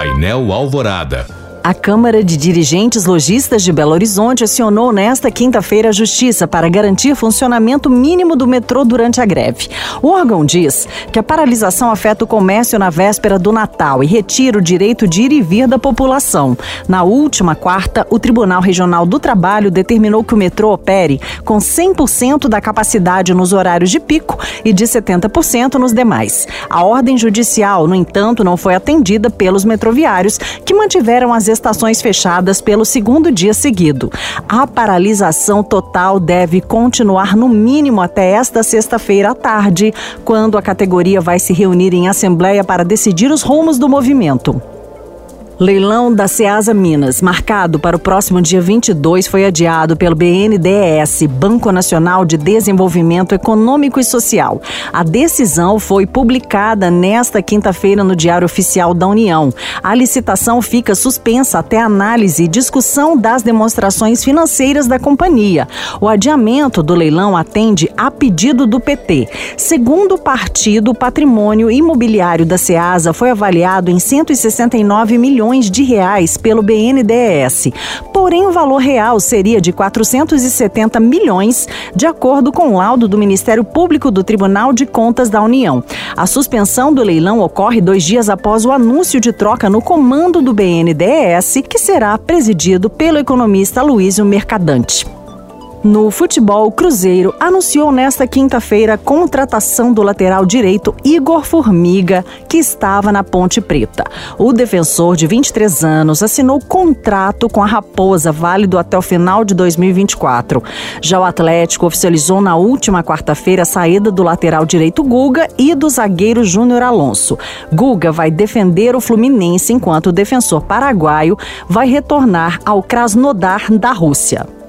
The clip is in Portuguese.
Painel Alvorada. A Câmara de Dirigentes Logistas de Belo Horizonte acionou nesta quinta-feira a Justiça para garantir funcionamento mínimo do metrô durante a greve. O órgão diz que a paralisação afeta o comércio na véspera do Natal e retira o direito de ir e vir da população. Na última quarta, o Tribunal Regional do Trabalho determinou que o metrô opere com 100% da capacidade nos horários de pico e de 70% nos demais. A ordem judicial, no entanto, não foi atendida pelos metroviários, que mantiveram as estações fechadas pelo segundo dia seguido. A paralisação total deve continuar no mínimo até esta sexta-feira à tarde, quando a categoria vai se reunir em assembleia para decidir os rumos do movimento. Leilão da Ceasa Minas, marcado para o próximo dia 22, foi adiado pelo BNDES, Banco Nacional de Desenvolvimento Econômico e Social. A decisão foi publicada nesta quinta-feira no Diário Oficial da União. A licitação fica suspensa até análise e discussão das demonstrações financeiras da companhia. O adiamento do leilão atende a pedido do PT. Segundo o partido, o patrimônio imobiliário da Ceasa foi avaliado em 169 milhões de reais pelo BNDES. Porém, o valor real seria de 470 milhões, de acordo com o laudo do Ministério Público do Tribunal de Contas da União. A suspensão do leilão ocorre dois dias após o anúncio de troca no comando do BNDES, que será presidido pelo economista Luísio Mercadante. No futebol, o Cruzeiro anunciou nesta quinta-feira a contratação do lateral direito Igor Formiga, que estava na Ponte Preta. O defensor de 23 anos assinou contrato com a Raposa, válido até o final de 2024. Já o Atlético oficializou na última quarta-feira a saída do lateral direito Guga e do zagueiro Júnior Alonso. Guga vai defender o Fluminense, enquanto o defensor paraguaio vai retornar ao Krasnodar da Rússia.